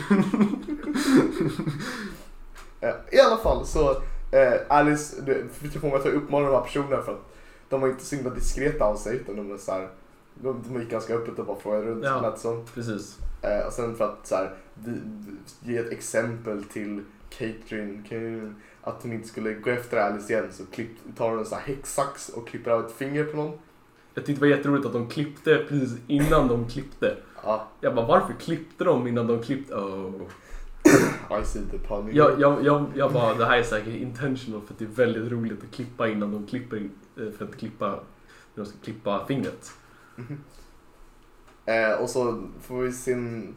Eh, I alla fall så, eh, Alice tillfångatar uppmanar de här personerna för att de var inte så himla diskreta av sig utan de var så här, de, de gick ganska öppet och bara frågade runt Ja. lät det som. Precis. Eh, och sen för att så här, ge ett exempel till Catherine, Catherine att hon inte skulle gå efter Alice igen så klipp, tar hon en så här häcksax och klipper av ett finger på någon. Jag tyckte det var jätteroligt att de klippte precis innan de klippte. Ja, Jag bara, varför klippte de innan de klippte? Oh. I see the pun. Jag, jag, jag, jag bara, det här är säkert intentional för att det är väldigt roligt att klippa innan de klipper, eh, för att klippa, när de ska klippa fingret. Mhm. Eh, och så får vi sin,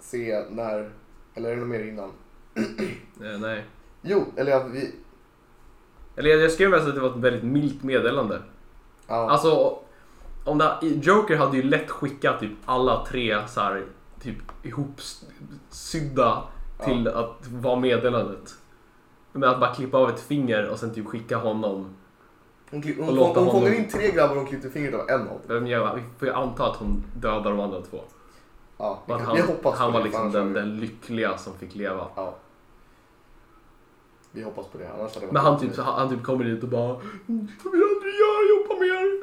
se när, eller är det något mer innan? Eh, nej. Jo, eller ja, vi... Eller jag skrev mest att det var ett väldigt milt meddelande. Ja, Alltså, om det, Joker hade ju lätt skickat typ alla tre så här, typ ihopsydda till att vara meddelandet. Med att bara klippa av ett finger och sen typ skicka honom. hon, hon, hon, hon fångar honom- in tre grabbar och klippte fingret av en av dem. Jag, vi får ju anta att hon dödar de andra två. Ja, kan, han, vi hoppas han var liksom den, den lyckliga som fick leva. Ja. Vi hoppas på det, annars hade det Men han typ, han, han typ kommer dit och bara Jag vill aldrig göra, jobba mer.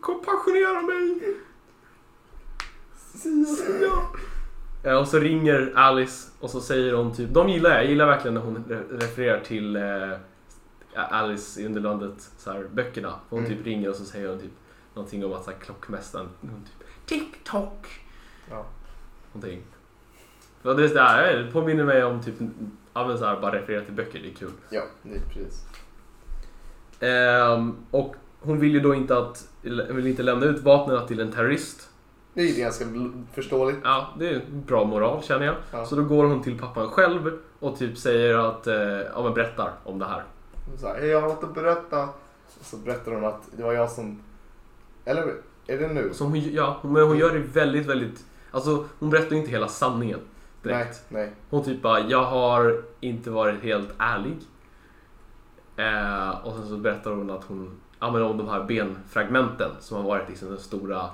Kom passionera mig. Sia. Ja, och så ringer Alice och så säger hon typ, de gillar jag, jag gillar verkligen när hon re- refererar till eh, Alice i Underlandet, så här, böckerna. Hon Mm. typ ringer och så säger hon typ någonting om att så här, klockmästaren, hon typ TikTok. Ja. Någonting. Ja, det, där, det påminner mig om typ, ja men så här, bara referera till böcker, det är kul. ja, det är precis. Ehm, och hon vill ju då inte att, vill inte lämna ut vapnen till en terrorist. Det är ganska bl- förståeligt. Ja, det är bra moral känner jag. Ja. Så då går hon till pappan själv och typ säger att, eh, ja men berättar om det här. Så här, "Hej, jag har något att berätta. Och så berättar hon att det var jag som... Eller är det nu? Så hon, ja, men hon gör det väldigt, väldigt, alltså hon berättar ju inte hela sanningen direkt. nej. Hon typ bara, jag har inte varit helt ärlig. Eh, och sen så berättar hon att hon, ja men om de här benfragmenten som har varit liksom den stora,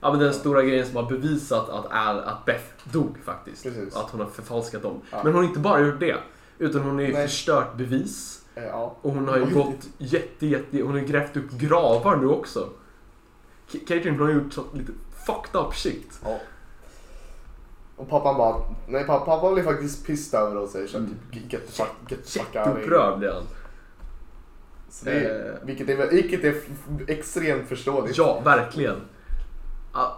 ja men den stora grejen som har bevisat att, Al, att Beth dog faktiskt. Precis. Att hon har förfalskat dem. Ja. Men hon har inte bara gjort det. Utan hon har ju Nej. förstört bevis. Eh, Ja. Och hon har ju gått jätte, jätte, hon har grävt upp gravar nu också. Catherine hon har gjort så lite fucked up shit. ja. Och pappan bara... Nej, pappa, pappa blir faktiskt pissed över det och säger så här, Mm. typ get the fuck, get the fuck out of here." Jätteupprörd blir han. Så det är, Eh. vilket, är, vilket är extremt förståeligt. Ja, verkligen.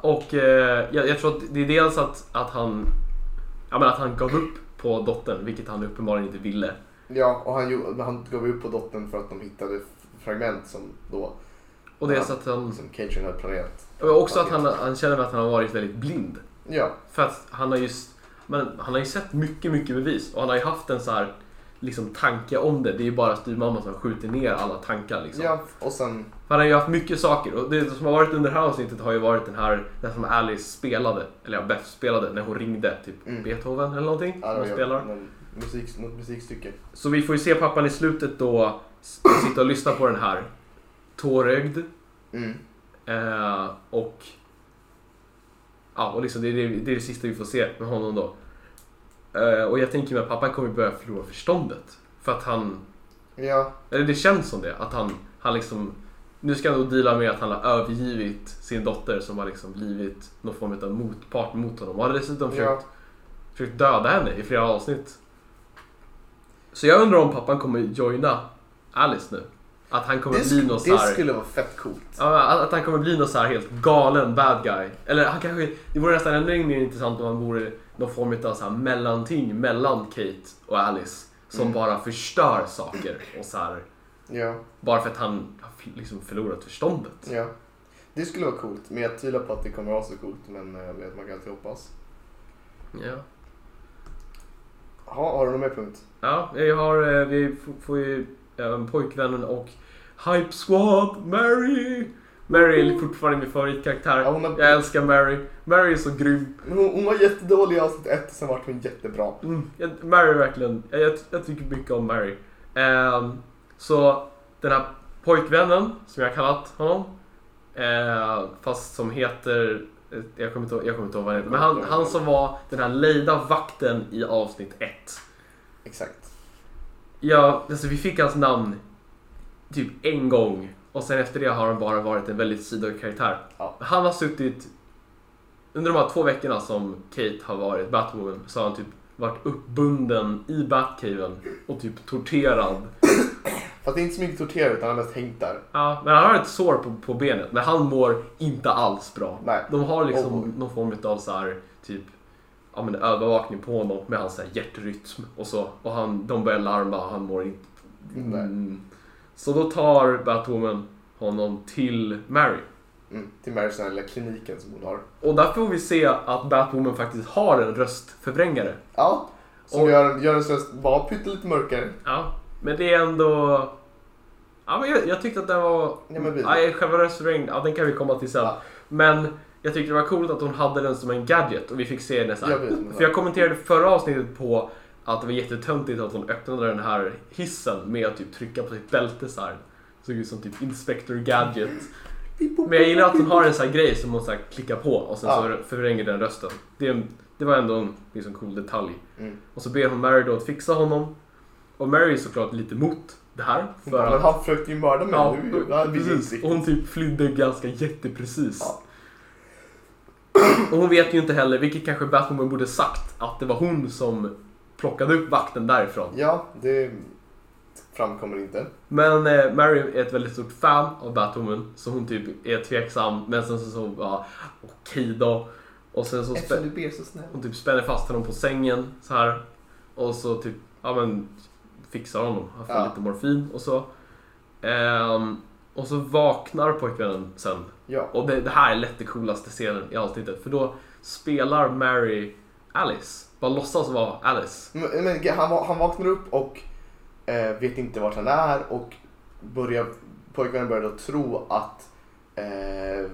Och eh, jag, jag tror att det är dels att, att han ja, men att han gav upp på dottern, vilket han uppenbarligen inte ville. Ja, och han, han gav upp på dottern för att de hittade fragment som då Och dels Ja. att han, som Catherine hade planerat. och också att han, han känner att han har varit väldigt blind. Ja, För att han har just, men han har ju sett mycket, mycket bevis och han har ju haft en så här liksom tanke om det. Det är ju bara styvmamman som skjuter ner alla tankar liksom. ja och sen... Han har ju haft mycket saker och det som har varit under det här avsnittet har ju varit den här, den som Alice spelade, eller ja, Beth spelade när hon ringde, typ Mm. Beethoven eller någonting. Ja, hon spelar. musik, något musikstycke. Så vi får ju se pappan i slutet då sitta och lyssna på den här tårögd. Mm. Eh, och ja, och liksom det, är det, det är det sista vi får se med honom då. Eh, och jag tänker mig att pappan kommer börja förlora förståndet. För att han, Ja, eller det känns som det, att han, han liksom nu ska han då deala med att han har övergivit sin dotter som har liksom blivit någon form av motpart mot honom. Och har dessutom försökt, ja. försökt döda henne i flera avsnitt. Så jag undrar om pappan kommer joina Alice nu. Att han kommer Det, bli så det här... skulle vara fett coolt. Ja, att att han kommer bli någon så här helt galen bad guy. Eller han kanske, det vore nästan ännu mer intressant om han vore någon form av så här mellanting mellan Kate och Alice. Som Mm. bara förstör saker och så här, Ja, bara för att han har liksom förlorat förståndet. ja. Det skulle vara coolt, men jag tvivlar på att det kommer vara så coolt. Men eh, jag vet, man kan alltid hoppas. Ja. Ha, har du någon mer punkt? Ja, vi har, eh, vi får ju även pojkvännen och Hype Squad, Mary! Mary är fortfarande min favoritkaraktär. Ja, har- Jag älskar Mary. Mary är så grym. Hon, hon var jättedålig i avsnitt ett och sen vart hon jättebra. Mm, jag- Mary är verkligen, jag, jag, jag tycker mycket om Mary. Ehm, så den här pojkvännen, som jag har kallat honom, eh, fast som heter, jag kommer inte, jag kommer inte ihåg vad han heter, men han, han som var den här lejda vakten i avsnitt 1. Exakt. Ja, alltså vi fick hans namn typ en gång och sen efter det har han bara varit en väldigt sidokaraktär. Ja. Han har suttit, under de här två veckorna som Kate har varit Batwoman så har han typ varit uppbunden i Batcaven och typ torterad. Fast det är inte så mycket torterat utan han har mest hängt där. Ja, men han har ett sår på, på benet men han mår inte alls bra. Nej. De har liksom Oh. någon form av så här typ ja, men övervakning på honom med hans här hjärtrytm och så. Och han, de börjar larma och han mår inte... Mm. Så då tar Batwoman honom till Mary. Mm, till Marys den här lilla kliniken som hon har. Och där får vi se att Batwoman faktiskt har en röstförvrängare. Ja, Som Och- gör, gör ens röst bara pyttelite mörkare. Ja, men det är ändå... Ja, men jag, jag tyckte att den var... Ja, men vi- Nej, själva röstförvrängningen, ja den kan vi komma till sen. Ja. Men jag tyckte det var coolt att hon hade den som en gadget och vi fick se nästan. Jag vet inte. För jag kommenterade förra avsnittet på att det var jättetöntigt att hon öppnade den här hissen med att typ trycka på sitt bälte så här. Såg ut som typ Inspector Gadget. Men jag gillar att hon har en sån här grej som hon så klickar på och sen så förvränger den rösten. Det, det var ändå en liksom cool detalj. Mm. Och så ber hon Mary då att fixa honom. Och Mary är såklart lite emot det här. För Men att, han försökte ju mörda mig ja, nu. Inte precis. Och hon typ flydde ganska jätteprecis. Ja. Och hon vet ju inte heller, vilket kanske Batwoman borde sagt, att det var hon som plockade upp vakten därifrån. Ja, det framkommer inte. Men eh, Mary är ett väldigt stort fan av Batwoman, så hon typ är tveksam, men sen så, så ja, okej då. Och sen så spä- Eftersom du ber så snäll. hon typ spänner fast honom på sängen så här. Och så typ, ja men fixar honom. Han får Ja. lite morfin och så. Ehm, och så vaknar pojkvännen sen. Ja. Och det, det här är lätt det coolaste scenen i avsnittet. För då spelar Mary Alice. Bara låtsas vara Alice. Men, men han, han vaknar upp och eh, vet inte vart han är och börjar, pojkvännen börjar då tro att eh,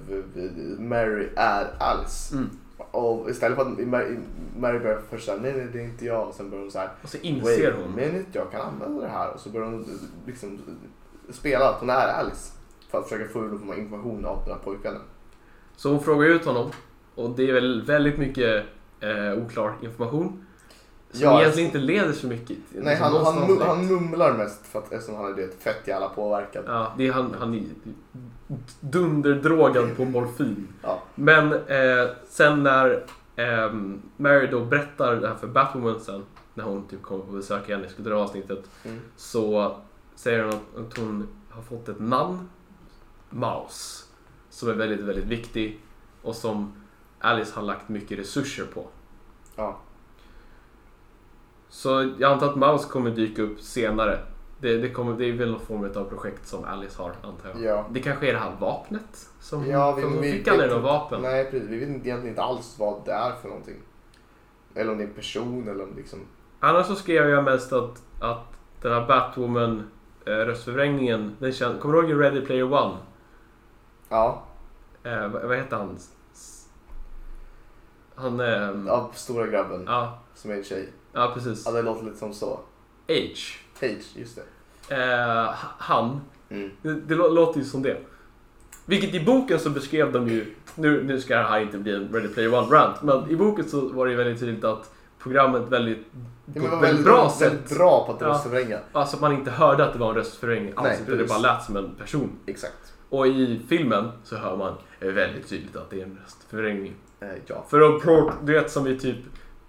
Mary är Alice. Mm. Och istället för att Mary, börjar först säga nej, nej det är inte jag och sen börjar hon så här Och så inser hon. minute, jag kan använda det här. Och så börjar hon liksom spela att hon är Alice. För att försöka få ur någon information av den här pojkvännen. Så hon frågar ut honom. Och det är väl väldigt mycket eh, oklar information. Som Ja, egentligen inte leder så mycket. Nej, han, han, direkt. han mumlar mest för att, eftersom han är det, fett jävla påverkad. Ja, det är han, han är dunderdrogad på morfin. Ja. Men eh, sen när eh, Mary då berättar det här för Batwoman sen, när hon typ kommer på besök igen i slutet av avsnittet, Mm. så säger hon att hon har fått ett namn, Mouse, som är väldigt, väldigt viktig och som Alice har lagt mycket resurser på. Ja. Så jag antar att Mouse kommer dyka upp senare. Det, det, kommer, det är väl någon form av projekt som Alice har, antar jag. Ja. Det kanske är det här vapnet? Som Ja, vi- hon vi fick aldrig något vapen. Nej, precis. Vi vet egentligen inte alls vad det är för någonting. Eller om det är en person eller om liksom... Annars så skrev jag mest att, att den här Batwoman eh, röstförvrängningen, den känns, kommer du ihåg Ready Player One? Ja, Eh, vad, vad heter han? Han... ehm, av stora grabben ja, som är en tjej. ja, precis. Ja, det låter lite som så. H. Page, just det. Eh, han. Mm. Det, det lå- låter ju som det. Vilket i boken så beskrev de ju, nu, nu ska det här inte bli en Ready Player One-rant, men i boken så var det ju väldigt tydligt att programmet väldigt, Ja, på ett väldigt bra väldigt sätt, bra på att Ja. röstförvränga. alltså att man inte hörde att det var en röstförvrängning alls, Nej, utan det precis. bara lät som en person. Exakt. Och i filmen så hör man väldigt tydligt att det är en röstförvrängning. Eh, ja. För att, du vet som i typ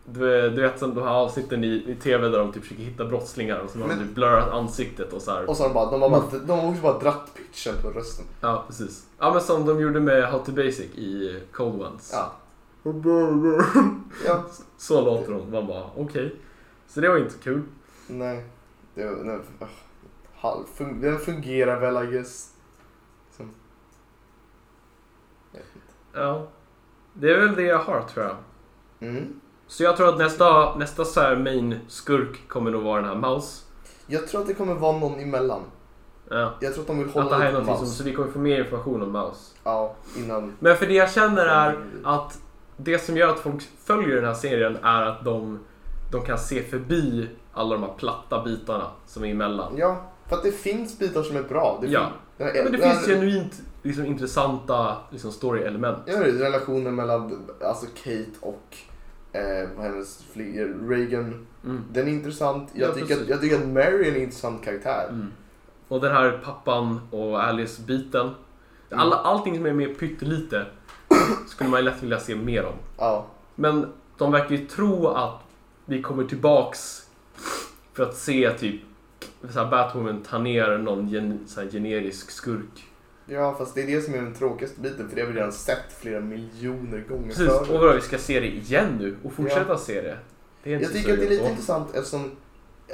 du du vet som de här avsnitten i, i TV där de typ försöker hitta brottslingar och så har de typ blurrat ansiktet och så här. Och så de bara, de har, bara, de har också bara dratt pitchen på rösten. Ja, precis. Ja, men som de gjorde med How to Basic i Cold Ones. Ja. Ja. Så låter de. Man bara, okej. Så det var inte kul. Nej. Det, var- nej, fun, den fungerar väl I guess. Som, jag vet inte. Ja. Det är väl det jag har tror jag. mm. Så jag tror att nästa, nästa så här main skurk kommer nog vara den här Mouse. Jag tror att det kommer vara någon emellan. Ja. Jag tror att de vill Att hålla det här är någonting som, så vi kommer få mer information om Mouse. Ja, innan. Men för det jag känner är att det som gör att folk följer den här serien är att de, de kan se förbi alla de här platta bitarna som är emellan. Ja, för att det finns bitar som är bra. Det Ja. fin- Ja, men det den här- finns genuint liksom, intressanta liksom, story-element. Ja, relationen mellan alltså Kate och eh, hennes flyger, Reagan. Mm. Den är intressant. Jag, Ja, tycker, att, jag tycker att Mary är en intressant karaktär. Mm. Och den här pappan och Alice-biten. Mm. Allting som är med pyttelite skulle man ju lätt vilja se mer om. Ja, Men de verkar ju tro att vi kommer tillbaks för att se typ så här Batwoman ta ner någon gen, så generisk skurk. Ja, fast det är det som är den tråkigaste biten för det har vi redan sett flera miljoner gånger Precis, och vadå, vi ska se det igen nu och fortsätta se det. Det Jag tycker att det är lite intressant eftersom,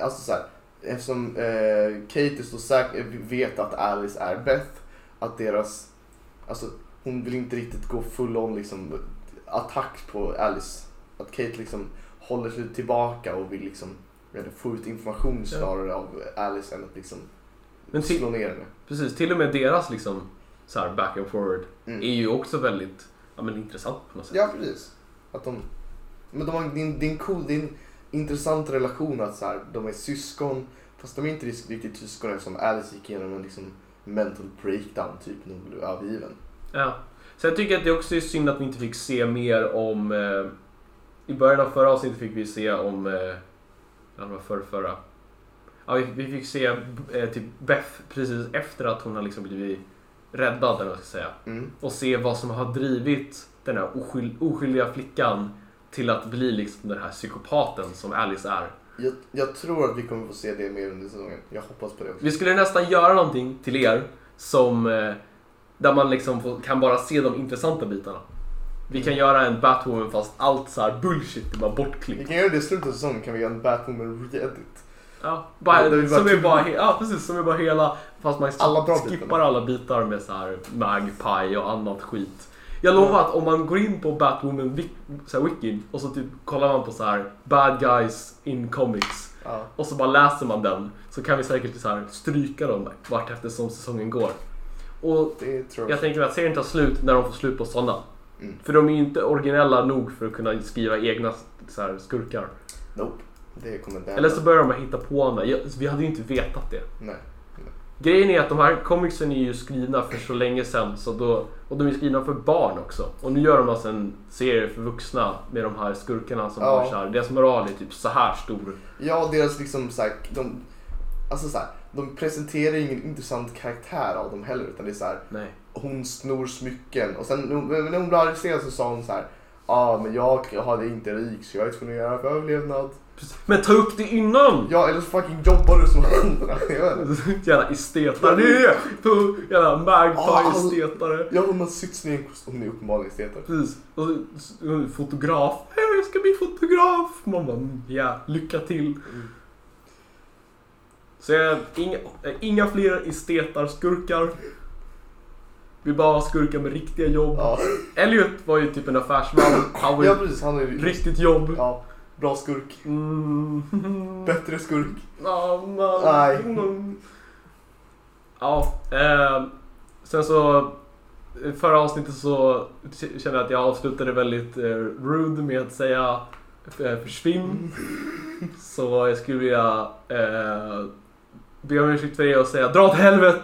alltså så här, eftersom eh, Kate är så säker, vet att Alice är Beth, att deras, alltså hon vill inte riktigt gå full on liksom attack på Alice. Att Kate liksom håller sig tillbaka och vill liksom få ut information snarare av Alice än att liksom Men till, slå ner henne. precis, till och med deras liksom så här back and forward Mm. är ju också väldigt ja, men intressant på något sätt. Ja, precis. Att de, men de har, det, är en, det är en cool, det är en intressant relation att så här, de är syskon fast de är inte riktigt syskon eftersom Alice gick igenom en liksom mental breakdown typ när hon blev övergiven. Ja. Så jag tycker att det också är synd att vi inte fick se mer om... Eh, I början av förra avsnittet fick vi se om... Eh, det var förra, förra. Ja, vi, vi fick se eh, typ Beth precis efter att hon har liksom blivit räddad, eller vad jag ska säga. Mm. Och se vad som har drivit den här oskyld, oskyldiga flickan till att bli liksom den här psykopaten som Alice är. Jag, jag tror att vi kommer få se det mer under säsongen. Jag hoppas på det också. Vi skulle nästan göra någonting till er som eh, där man liksom får, kan bara se de intressanta bitarna. Vi kan göra en Batwoman fast allt så här bullshit är bara Vi bortklippt. kan göra det i slutet av säsongen kan vi göra en Batwoman re-edit. Ja, bara, Ja, det är bara som är bara, he- ja, precis, som är bara hela, fast man Alla skippar alla bitar med så här Magpie och annat skit. Jag lovar att om man går in på Batwoman wik- så här, wikin och så typ kollar man på så här bad guys in comics Ja. och så bara läser man den så kan vi säkert så här stryka dem vart eftersom säsongen går. Och jag. jag tänker att serien tar slut när de får slut på sådana. Mm. För de är ju inte originella nog för att kunna skriva egna så här, skurkar. Nope. Eller så börjar de hitta på andra. Jag- Vi hade ju inte vetat det. Nej. Grejen är att de här comicsen är ju skrivna för så länge sedan så då, och de är skrivna för barn också. Och nu gör de alltså en serie för vuxna med de här skurkarna som Ja. har så här, deras moral är typ så här stor. Ja, deras liksom såhär, de, alltså såhär, de presenterar ingen intressant karaktär av dem heller utan det är såhär, Nej. hon snor smycken och sen när hon- blev arresterad så sa hon så här. Ja ah, men jag hade inte rik så jag är tvungen att göra för överlevnad. Men ta upp det innan! Ja eller så fucking jobbar du som andra. Jävla estetare. Det är det! På Jävla Ja, magpie-estetare. Ja hon har sytt ner en kost- hon är uppenbarligen estetare. Precis. Och så- så- fotograf. "Ja, Jag ska bli fotograf. Man bara, "Mm, ja, lycka till. Så jag, inga, inga fler estetar-skurkar. Vi bara har skurkar med riktiga jobb. Ja, Elliot var ju typ en affärsman. Han var ju ja precis han är riktigt jobb. ja, bra skurk. Mm. Bättre skurk. Ja, man. Nej. Mm. Ja, eh, sen så förra avsnittet så kände jag att jag avslutade väldigt eh, rude med att säga eh, försvinn. Så jag skulle vilja eh, be om ursäkt för det och säga dra åt helvete.